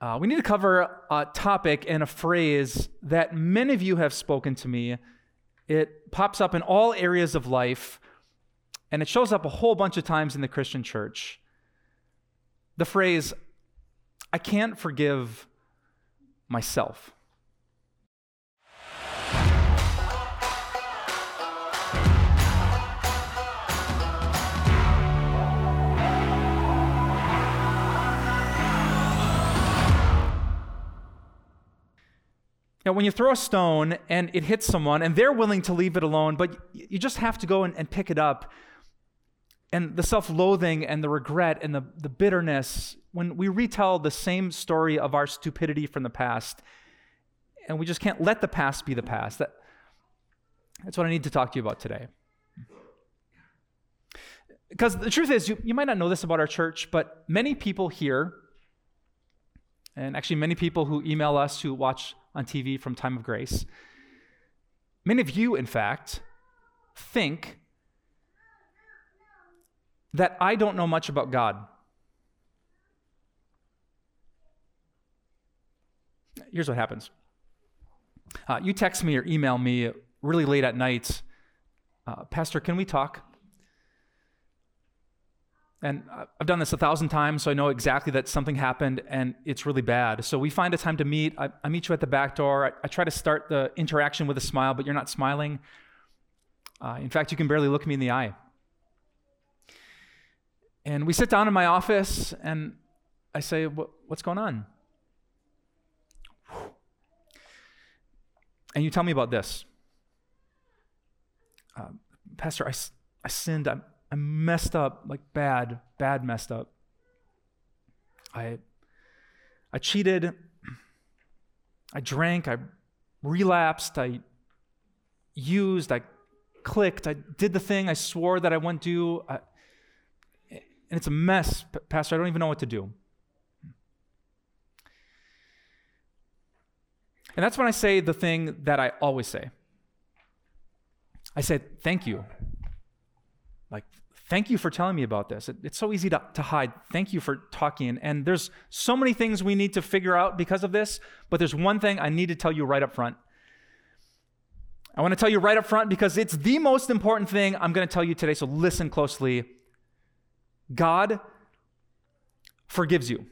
Uh, we need to cover a topic and a phrase that many of you have spoken to me. It pops up in all areas of life, and it shows up a whole bunch of times in the Christian church. The phrase, I can't forgive myself. Now, when you throw a stone and it hits someone and they're willing to leave it alone, but you just have to go and, and pick it up, and the self loathing and the regret and the, the bitterness, when we retell the same story of our stupidity from the past, and we just can't let the past be the past, that, that's what I need to talk to you about today. Because the truth is, you, you might not know this about our church, but many people here, and actually many people who email us who watch on TV from Time of Grace. Many of you, in fact, think that I don't know much about God. Here's what happens uh, you text me or email me really late at night, uh, Pastor, can we talk? And I've done this a thousand times, so I know exactly that something happened and it's really bad. So we find a time to meet. I, I meet you at the back door. I, I, try to start the interaction with a smile, but you're not smiling. Uh, in fact, you can barely look me in the eye. And we sit down in my office and I say, What's going on? And you tell me about this. Uh, Pastor, I, I sinned. I'm, I messed up, like bad, bad messed up. I I cheated. I drank, I relapsed, I used, I clicked, I did the thing I swore that I wouldn't do. I, and it's a mess, Pastor. I don't even know what to do. And that's when I say the thing that I always say. I say, Thank you. Thank you for telling me about this. It, it's so easy to, to hide. Thank you for talking. And there's so many things we need to figure out because of this, but there's one thing I need to tell you right up front. I want to tell you right up front because it's the most important thing I'm going to tell you today, so listen closely. God forgives you.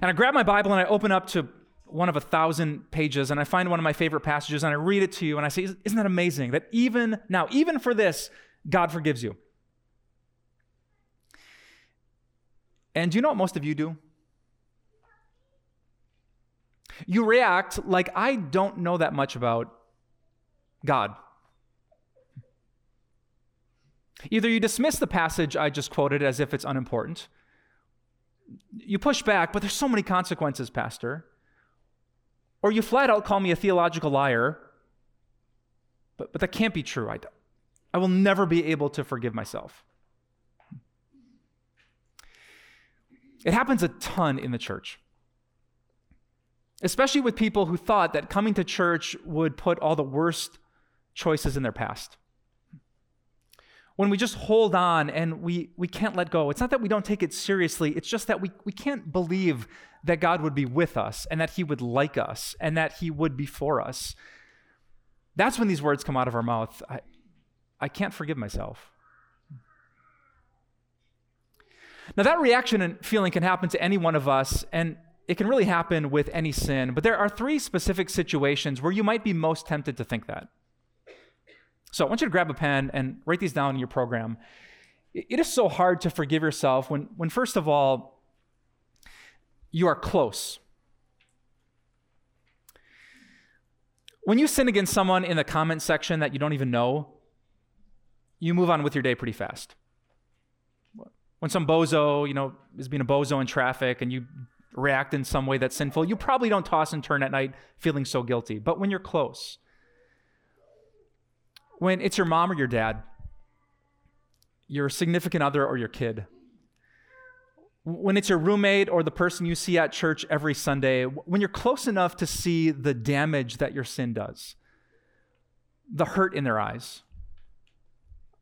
And I grab my Bible and I open up to one of a thousand pages and I find one of my favorite passages and I read it to you and I say, Isn't that amazing that even now, even for this, God forgives you? And do you know what most of you do? You react like I don't know that much about God. Either you dismiss the passage I just quoted as if it's unimportant, you push back, but there's so many consequences, Pastor. Or you flat out call me a theological liar, but, but that can't be true. I, I will never be able to forgive myself. It happens a ton in the church, especially with people who thought that coming to church would put all the worst choices in their past when we just hold on and we, we can't let go. It's not that we don't take it seriously, it's just that we, we can't believe that God would be with us and that He would like us and that He would be for us. That's when these words come out of our mouth. I, I can't forgive myself. Now, that reaction and feeling can happen to any one of us, and it can really happen with any sin. But there are three specific situations where you might be most tempted to think that. So I want you to grab a pen and write these down in your program. It is so hard to forgive yourself when, when first of all, you are close. When you sin against someone in the comment section that you don't even know, you move on with your day pretty fast. When some bozo, you know, is being a bozo in traffic and you react in some way that's sinful, you probably don't toss and turn at night feeling so guilty. But when you're close, when it's your mom or your dad, your significant other or your kid, when it's your roommate or the person you see at church every Sunday, when you're close enough to see the damage that your sin does, the hurt in their eyes,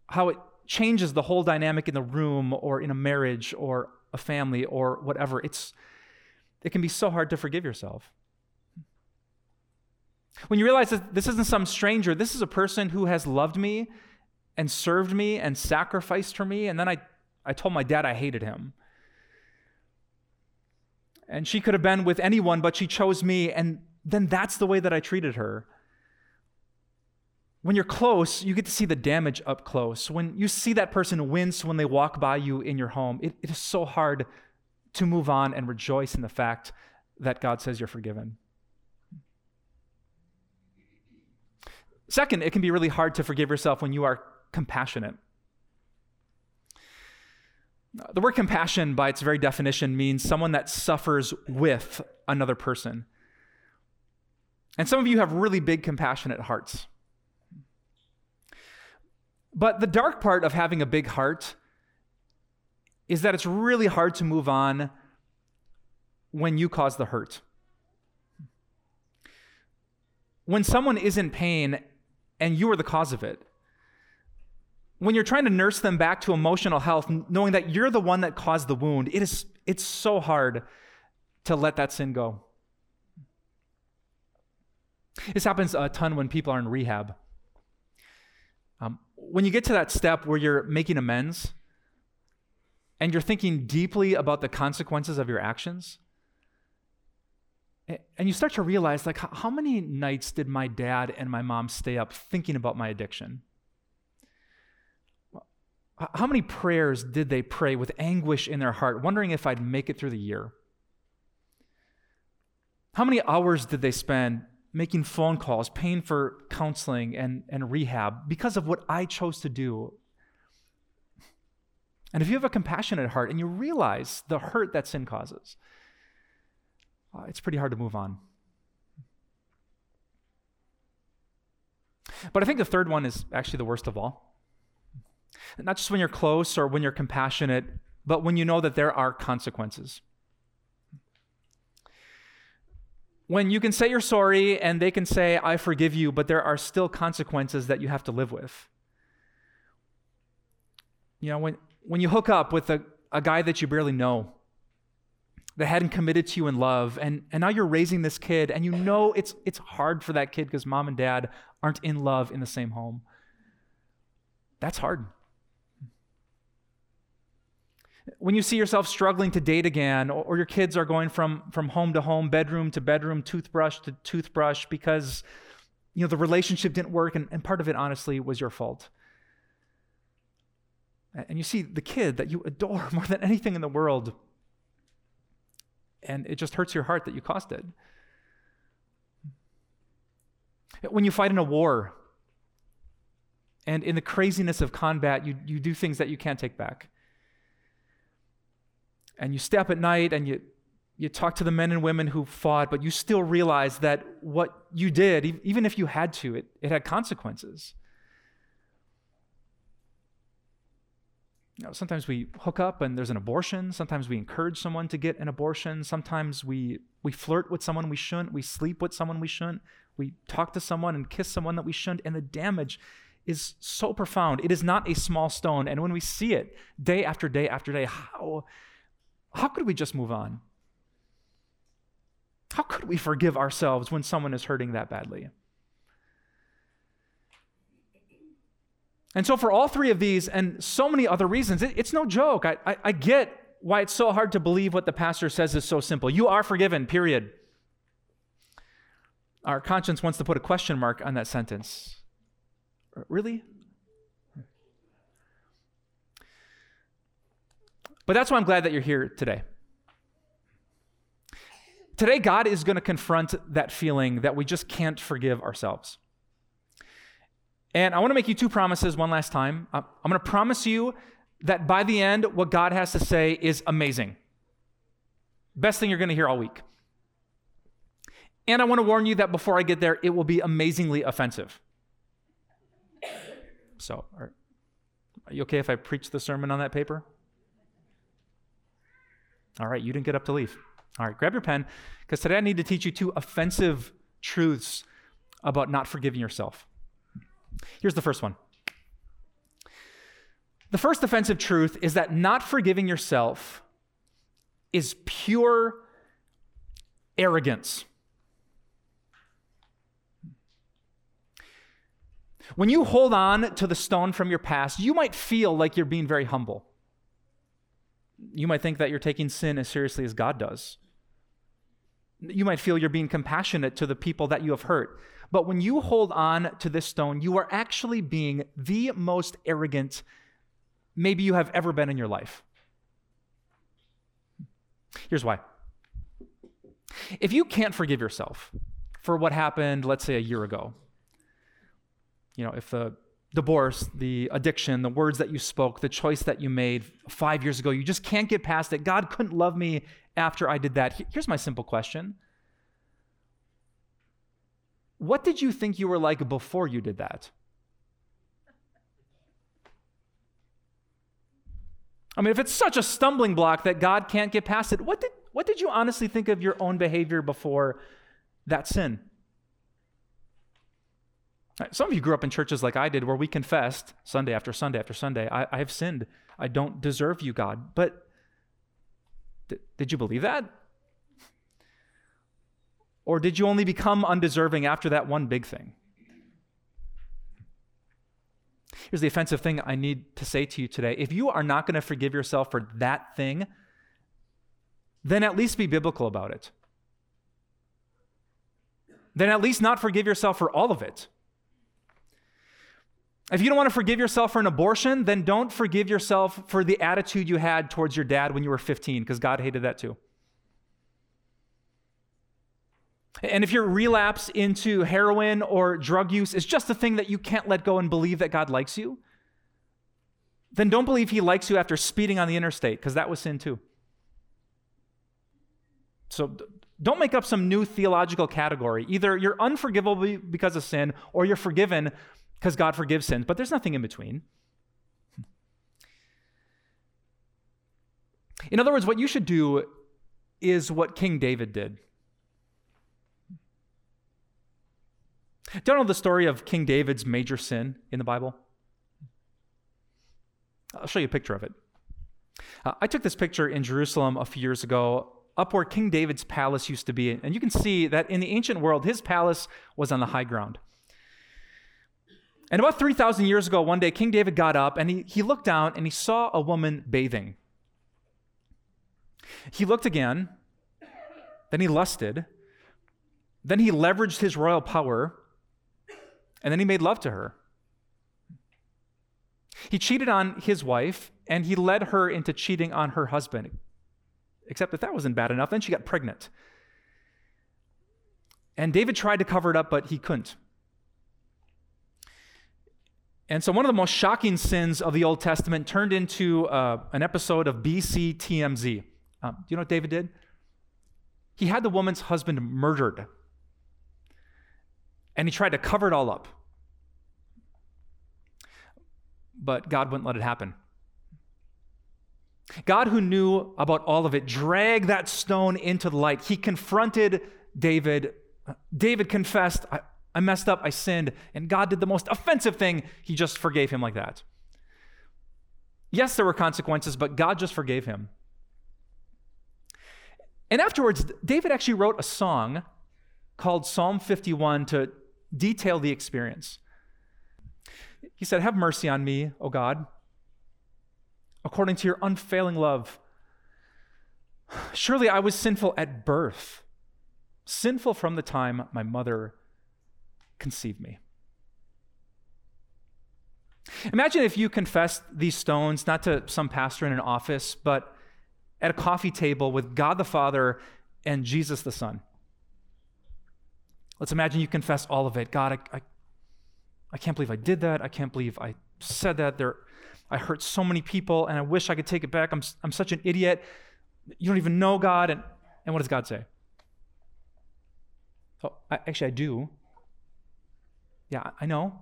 how it changes the whole dynamic in the room or in a marriage or a family or whatever, it's, it can be so hard to forgive yourself. When you realize that this isn't some stranger, this is a person who has loved me and served me and sacrificed for me, and then I, I told my dad I hated him. And she could have been with anyone, but she chose me, and then that's the way that I treated her. When you're close, you get to see the damage up close. When you see that person wince when they walk by you in your home, it, it is so hard to move on and rejoice in the fact that God says you're forgiven. Second, it can be really hard to forgive yourself when you are compassionate. The word compassion, by its very definition, means someone that suffers with another person. And some of you have really big, compassionate hearts. But the dark part of having a big heart is that it's really hard to move on when you cause the hurt. When someone is in pain and you are the cause of it, when you're trying to nurse them back to emotional health, knowing that you're the one that caused the wound, it is, it's so hard to let that sin go. This happens a ton when people are in rehab. Um, when you get to that step where you're making amends and you're thinking deeply about the consequences of your actions, and you start to realize, like, how many nights did my dad and my mom stay up thinking about my addiction? How many prayers did they pray with anguish in their heart, wondering if I'd make it through the year? How many hours did they spend making phone calls, paying for counseling and, and rehab because of what I chose to do? And if you have a compassionate heart and you realize the hurt that sin causes, uh, it's pretty hard to move on. But I think the third one is actually the worst of all. Not just when you're close or when you're compassionate, but when you know that there are consequences. When you can say you're sorry and they can say, I forgive you, but there are still consequences that you have to live with. You know, when, when you hook up with a, a guy that you barely know, that hadn't committed to you in love, and, and now you're raising this kid, and you know it's, it's hard for that kid because mom and dad aren't in love in the same home. That's hard when you see yourself struggling to date again, or, or, your kids are going from, from home to home, bedroom to bedroom, toothbrush to toothbrush because you know the relationship didn't work, and, and part of it honestly was your fault. And you see the kid that you adore more than anything in the world, and it just hurts your heart that you caused it. When you fight in a war, and in the craziness of combat, you, you do things that you can't take back and you stay up at night and you, you talk to the men and women who fought, but you still realize that what you did, even if you had to, it, it had consequences. You know, sometimes we hook up and there's an abortion. Sometimes we encourage someone to get an abortion. Sometimes we, we flirt with someone we shouldn't. We sleep with someone we shouldn't. We talk to someone and kiss someone that we shouldn't. And the damage is so profound. It is not a small stone. And when we see it day after day after day, how how could we just move on? How could we forgive ourselves when someone is hurting that badly? And so, for all three of these and so many other reasons, it, it's no joke. I, I, I get why it's so hard to believe what the pastor says is so simple. You are forgiven, period. Our conscience wants to put a question mark on that sentence. Really? But that's why I'm glad that you're here today. Today, God is going to confront that feeling that we just can't forgive ourselves. And I want to make you two promises one last time. Uh, I'm going to promise you that by the end, what God has to say is amazing. Best thing you're going to hear all week. And I want to warn you that before I get there, it will be amazingly offensive. So, are, you okay if I preach the sermon on that paper? All right, you didn't get up to leave. All right, grab your pen, because today I need to teach you two offensive truths about not forgiving yourself. Here's the first one. The first offensive truth is that not forgiving yourself is pure arrogance. When you hold on to the stone from your past, you might feel like you're being very humble. You might think that you're taking sin as seriously as God does. You might feel you're being compassionate to the people that you have hurt. But when you hold on to this stone, you are actually being the most arrogant maybe you have ever been in your life. Here's why. If you can't forgive yourself for what happened, let's say a year ago, you know, if the divorce, the addiction, the words that you spoke, the choice that you made five years ago, you just can't get past it. God couldn't love me after I did that. Here's my simple question What did you think you were like before you did that? I mean, if it's such a stumbling block that God can't get past it, what did, what did you honestly think of your own behavior before that sin? Some of you grew up in churches like I did where we confessed Sunday after Sunday after Sunday, I, I have sinned. I don't deserve you, God. But did you believe that? Or did you only become undeserving after that one big thing? Here's the offensive thing I need to say to you today. If you are not going to forgive yourself for that thing, then at least be biblical about it. Then at least not forgive yourself for all of it. If you don't want to forgive yourself for an abortion, then don't forgive yourself for the attitude you had towards your dad when you were 15, because God hated that too. And if your relapse into heroin or drug use is just a thing that you can't let go and believe that God likes you, then don't believe He likes you after speeding on the interstate, because that was sin too. So don't make up some new theological category. Either you're unforgivable because of sin, or you're forgiven because God forgives sins, but there's nothing in between. In other words, what you should do is what King David did. Do you know the story of King David's major sin in the Bible? I'll show you a picture of it. Uh, I took this picture in Jerusalem a few years ago, up where King David's palace used to be. And you can see that in the ancient world, his palace was on the high ground. And about 3,000 years ago, one day, King David got up and he, he looked down and he saw a woman bathing. He looked again, then he lusted, then he leveraged his royal power, and then he made love to her. He cheated on his wife and he led her into cheating on her husband. Except that that wasn't bad enough. Then she got pregnant. And David tried to cover it up, but he couldn't. And so, one of the most shocking sins of the Old Testament turned into uh, an episode of BC TMZ. Um, do you know what David did? He had the woman's husband murdered. And he tried to cover it all up. But God wouldn't let it happen. God, who knew about all of it, dragged that stone into the light. He confronted David. David confessed, I messed up, I sinned, and God did the most offensive thing. He just forgave him like that. Yes, there were consequences, but God just forgave him. And afterwards, David actually wrote a song called Psalm 51 to detail the experience. He said, Have mercy on me, O God, according to your unfailing love. Surely I was sinful at birth, sinful from the time my mother conceive me. Imagine if you confessed these stones not to some pastor in an office, but at a coffee table with God the Father and Jesus the Son. Let's imagine you confess all of it. God, I, I, I can't believe I did that. I can't believe I said that. There, I hurt so many people, and I wish I could take it back. I'm, I'm such an idiot. You don't even know God. And, and what does God say? Oh, I, actually, I do. Yeah, I know.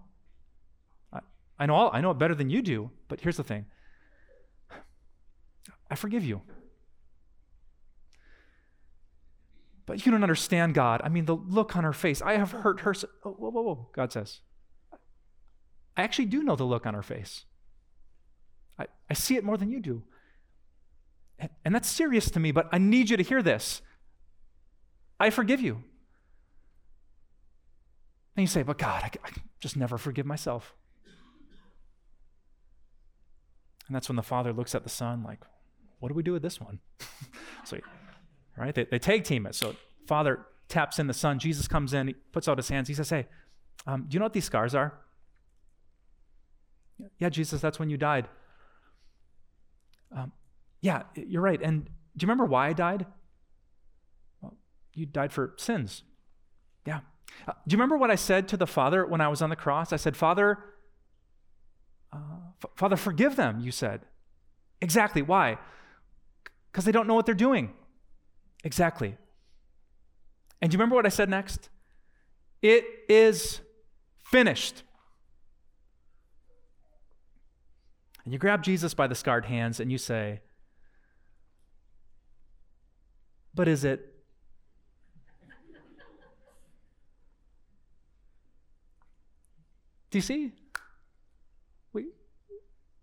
I, I know all, I know it better than you do, but here's the thing. I forgive you. But you don't understand God. I mean, the look on her face. I have hurt her. So, oh, whoa, whoa, whoa, God says. I actually do know the look on her face. I, I see it more than you do. And that's serious to me, but I need you to hear this. I forgive you. And you say, but God, I, I just never forgive myself. And that's when the father looks at the son like, what do we do with this one? so, right? They, they tag team it. So father taps in the son. Jesus comes in, he puts out his hands. He says, hey, um, do you know what these scars are? Yeah, Jesus, that's when you died. Um, yeah, you're right. And do you remember why I died? Well, you died for sins. Yeah. Uh, do you remember what I said to the Father when I was on the cross? I said, Father, uh, F- Father, forgive them, you said. Exactly. Why? Because they don't know what they're doing. Exactly. And do you remember what I said next? It is finished. And you grab Jesus by the scarred hands and you say, But is it? Do you see? We,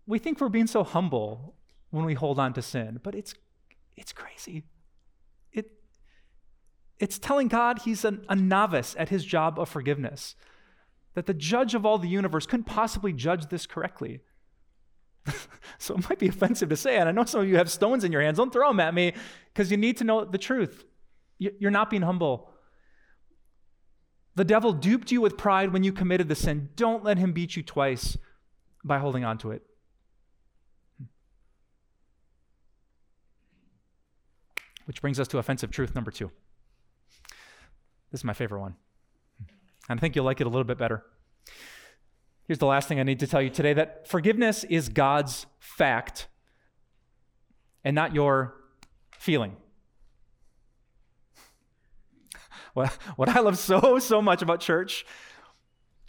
we think we're being so humble when we hold on to sin, but it's, it's crazy. It, it's telling God he's an, a novice at his job of forgiveness, that the judge of all the universe couldn't possibly judge this correctly. so it might be offensive to say, and I know some of you have stones in your hands. Don't throw them at me because you need to know the truth. You're not being humble. The devil duped you with pride when you committed the sin. Don't let him beat you twice by holding on to it. Which brings us to offensive truth number two. This is my favorite one. And I think you'll like it a little bit better. Here's the last thing I need to tell you today that forgiveness is God's fact and not your feeling. What, what I love so, so much about church,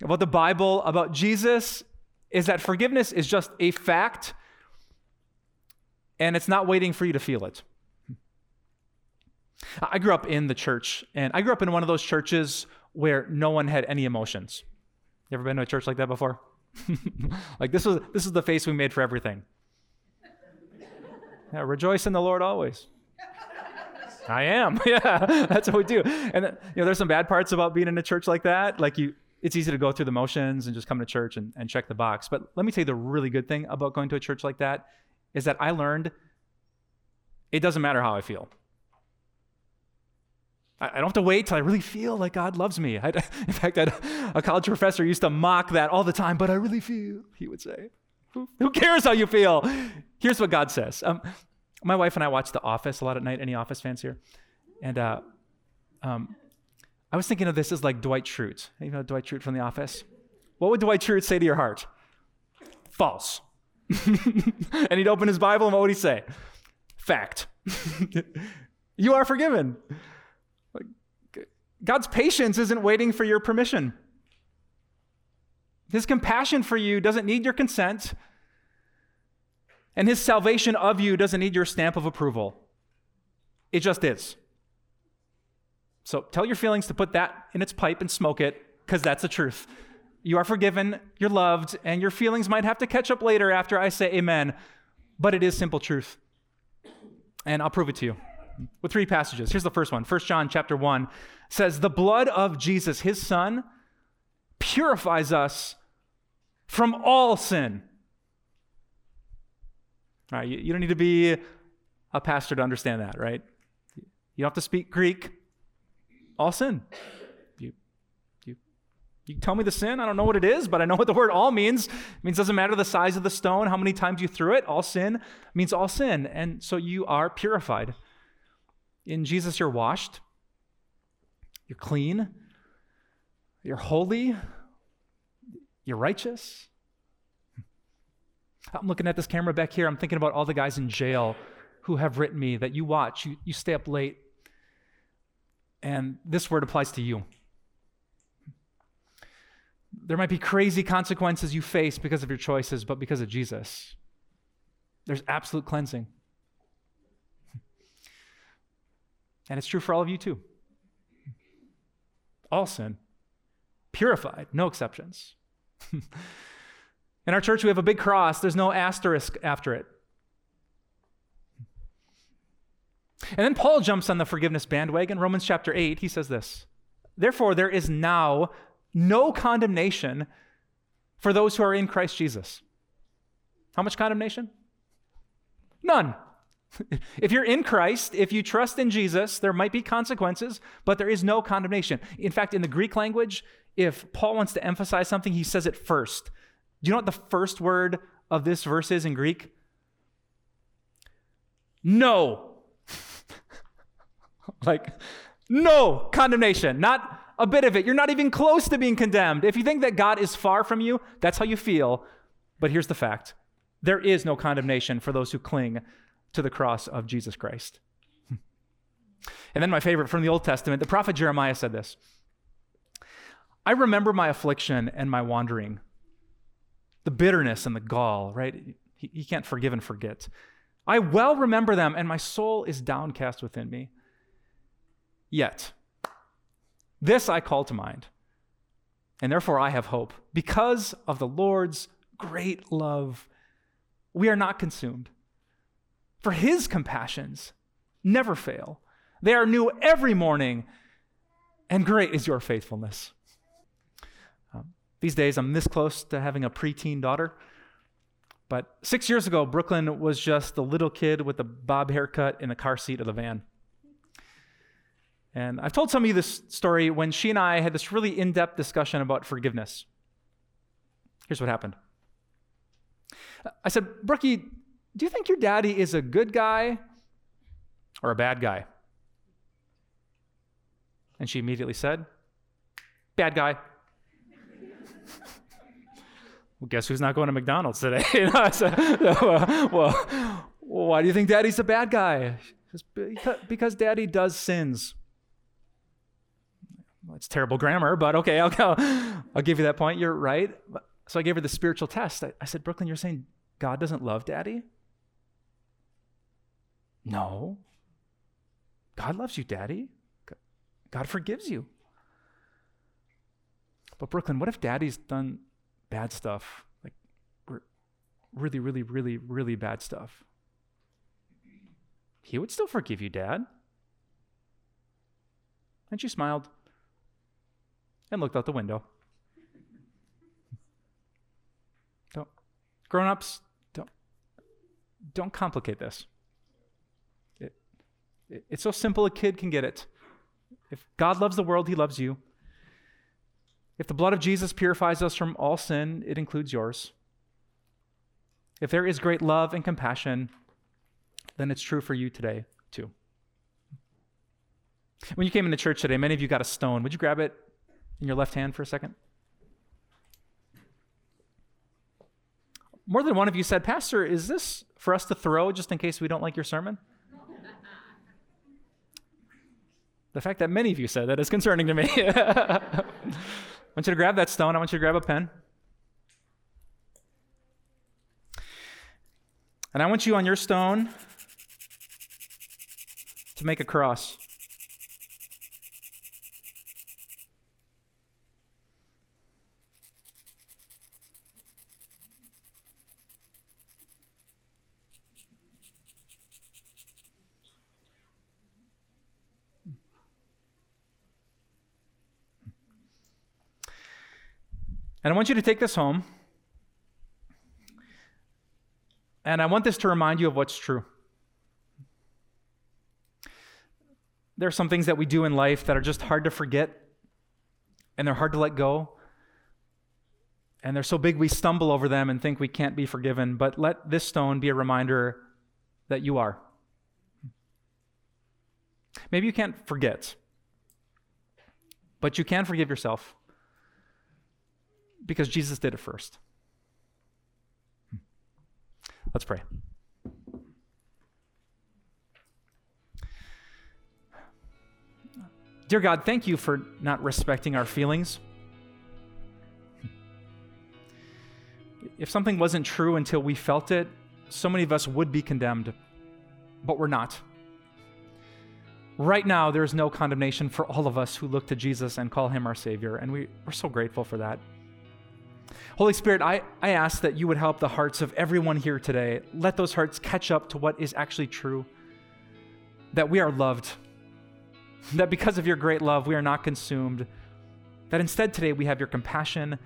about the Bible, about Jesus, is that forgiveness is just a fact and it's not waiting for you to feel it. I grew up in the church, and I grew up in one of those churches where no one had any emotions. You ever been to a church like that before? like this was this is the face we made for everything. Yeah, rejoice in the Lord always. I am. Yeah, that's what we do. And you know, there's some bad parts about being in a church like that. Like you, it's easy to go through the motions and just come to church and, and check the box. But let me tell you the really good thing about going to a church like that is that I learned it doesn't matter how I feel. I don't have to wait till I really feel like God loves me. I, in fact, a college professor used to mock that all the time, but I really feel, he would say. Who, who cares how you feel? Here's what God says. Um, my wife and I watch The Office a lot at night. Any Office fans here? And uh, um, I was thinking of this as like Dwight Schrute. You know Dwight Schrute from The Office? What would Dwight Schrute say to your heart? False. and he'd open his Bible and what would he say? Fact. you are forgiven. God's patience isn't waiting for your permission. His compassion for you doesn't need your consent. And his salvation of you doesn't need your stamp of approval. It just is. So tell your feelings to put that in its pipe and smoke it, because that's the truth. You are forgiven, you're loved, and your feelings might have to catch up later after I say amen, but it is simple truth. And I'll prove it to you with three passages. Here's the first one. 1 John chapter 1 says, "The blood of Jesus, his son, purifies us from all sin." Right, you, you don't need to be a pastor to understand that, right? You don't have to speak Greek. All sin. You, you, you tell me the sin. I don't know what it is, but I know what the word all means. It means doesn't matter the size of the stone, how many times you threw it. All sin means all sin. And so you are purified. In Jesus, you're washed, you're clean, you're holy, you're righteous. I'm looking at this camera back here. I'm thinking about all the guys in jail who have written me that you watch, you, you stay up late. And this word applies to you. There might be crazy consequences you face because of your choices, but because of Jesus, there's absolute cleansing. And it's true for all of you too. All sin, purified, no exceptions. In our church, we have a big cross, there's no asterisk after it. And then Paul jumps on the forgiveness bandwagon. Romans chapter 8, he says this Therefore, there is now no condemnation for those who are in Christ Jesus. How much condemnation? None. If you're in Christ, if you trust in Jesus, there might be consequences, but there is no condemnation. In fact, in the Greek language, if Paul wants to emphasize something, he says it first. Do you know what the first word of this verse is in Greek? No. like, no condemnation, not a bit of it. You're not even close to being condemned. If you think that God is far from you, that's how you feel. But here's the fact there is no condemnation for those who cling to the cross of Jesus Christ. and then my favorite from the Old Testament, the prophet Jeremiah said this I remember my affliction and my wandering, the bitterness and the gall, right? He, he can't forgive and forget. I well remember them, and my soul is downcast within me. Yet, this I call to mind, and therefore I have hope. Because of the Lord's great love, we are not consumed. For his compassions never fail, they are new every morning, and great is your faithfulness. These days, I'm this close to having a preteen daughter. But six years ago, Brooklyn was just the little kid with the bob haircut in the car seat of the van. And I've told some of you this story when she and I had this really in depth discussion about forgiveness. Here's what happened I said, Brookie, do you think your daddy is a good guy or a bad guy? And she immediately said, Bad guy. Well, guess who's not going to McDonald's today? well, why do you think daddy's a bad guy? Because daddy does sins. Well, it's terrible grammar, but okay, I'll, I'll, I'll give you that point. You're right. So I gave her the spiritual test. I, I said, Brooklyn, you're saying God doesn't love daddy? No. God loves you, daddy. God forgives you. But Brooklyn, what if daddy's done bad stuff? Like really, really, really, really bad stuff. He would still forgive you, Dad. And she smiled and looked out the window. Don't grown-ups don't don't complicate this. It, it, it's so simple a kid can get it. If God loves the world, he loves you. If the blood of Jesus purifies us from all sin, it includes yours. If there is great love and compassion, then it's true for you today, too. When you came into church today, many of you got a stone. Would you grab it in your left hand for a second? More than one of you said, Pastor, is this for us to throw just in case we don't like your sermon? the fact that many of you said that is concerning to me. I want you to grab that stone. I want you to grab a pen. And I want you on your stone to make a cross. And I want you to take this home. And I want this to remind you of what's true. There are some things that we do in life that are just hard to forget, and they're hard to let go. And they're so big we stumble over them and think we can't be forgiven. But let this stone be a reminder that you are. Maybe you can't forget, but you can forgive yourself because Jesus did it first. Let's pray. Dear God, thank you for not respecting our feelings. If something wasn't true until we felt it, so many of us would be condemned, but we're not. Right now, there is no condemnation for all of us who look to Jesus and call him our Savior, and we, we're so grateful for that. Holy Spirit, I, I ask that you would help the hearts of everyone here today. Let those hearts catch up to what is actually true. that we are loved, that because of your great love, we are not consumed, that instead today we have your compassion.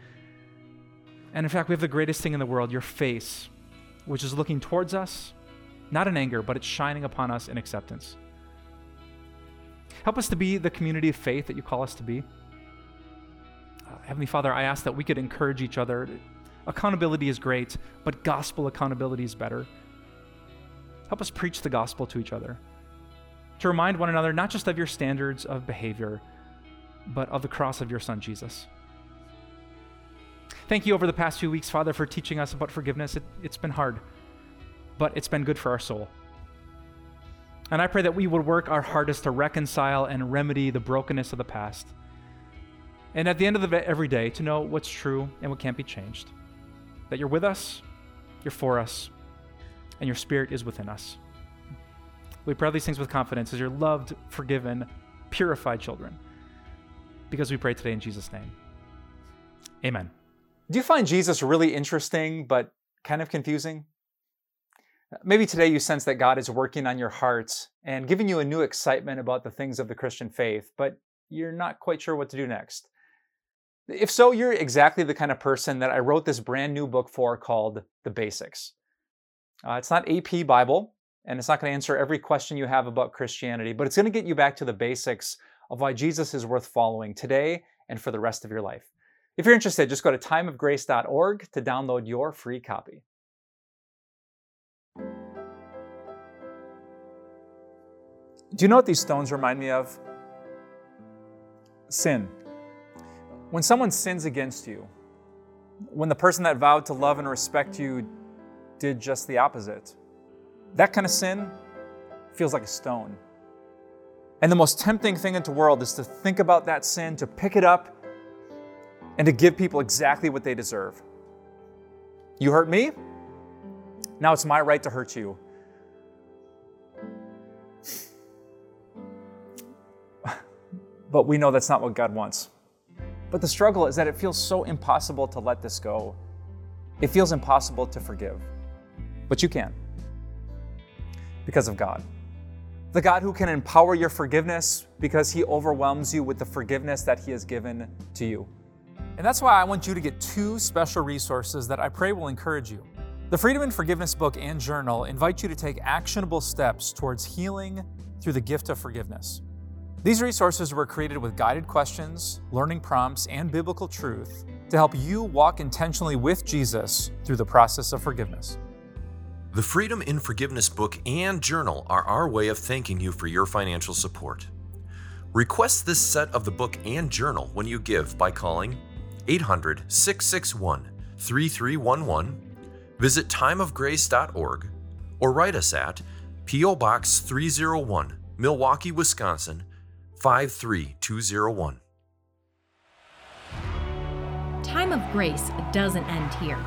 And in fact, we have the greatest thing in the world, your face, which is looking towards us, not in anger, but it's shining upon us in acceptance. Help us to be the community of faith that you call us to be. Heavenly Father, I ask that we could encourage each other. Accountability is great, but gospel accountability is better. Help us preach the gospel to each other, to remind one another not just of your standards of behavior, but of the cross of your Son, Jesus. Thank you over the past few weeks, Father, for teaching us about forgiveness. It, has been hard, but it's been good for our soul. And I pray that we would work our hardest to reconcile and remedy the brokenness of the past. And at the end of the, every day, to know what's true and what can't be changed. That you're with us, you're for us, and your spirit is within us. We pray these things with confidence as your loved, forgiven, purified children. Because we pray today in Jesus' name. Amen. Do you find Jesus really interesting, but kind of confusing? Maybe today you sense that God is working on your hearts and giving you a new excitement about the things of the Christian faith, but you're not quite sure what to do next. If so, you're exactly the kind of person that I wrote this brand new book for called The Basics. Uh, it's not AP Bible, and it's not going to answer every question you have about Christianity, but it's going to get you back to the basics of why Jesus is worth following today and for the rest of your life. If you're interested, just go to timeofgrace.org to download your free copy. Do you know what these stones remind me of? Sin. When someone sins against you, when the person that vowed to love and respect you did just the opposite, that kind of sin feels like a stone. And the most tempting thing in the world is to think about that sin, to pick it up, and to give people exactly what they deserve. You hurt me? Now it's my right to hurt you. But we know that's not what God wants. But the struggle is that it feels so impossible to let this go. It feels impossible to forgive. But you can because of God. The God who can empower your forgiveness because he overwhelms you with the forgiveness that he has given to you. And that's why I want you to get two special resources that I pray will encourage you. The Freedom and Forgiveness book and journal invite you to take actionable steps towards healing through the gift of forgiveness. These resources were created with guided questions, learning prompts, and biblical truth to help you walk intentionally with Jesus through the process of forgiveness. The Freedom in Forgiveness book and journal are our way of thanking you for your financial support. Request this set of the book and journal when you give by calling 800 661 3311, visit timeofgrace.org, or write us at P.O. Box 301, Milwaukee, Wisconsin 53201. Time of Grace doesn't end here.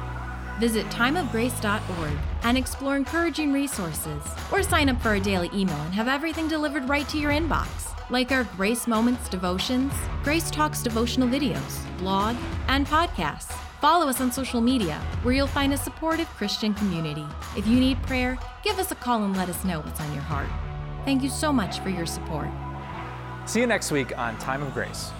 Visit timeofgrace.org and explore encouraging resources, or sign up for a daily email and have everything delivered right to your inbox, like our Grace Moments devotions, Grace Talks devotional videos, blog, and podcasts. Follow us on social media, where you'll find a supportive Christian community. If you need prayer, give us a call and let us know what's on your heart. Thank you so much for your support. See you next week on Time of Grace.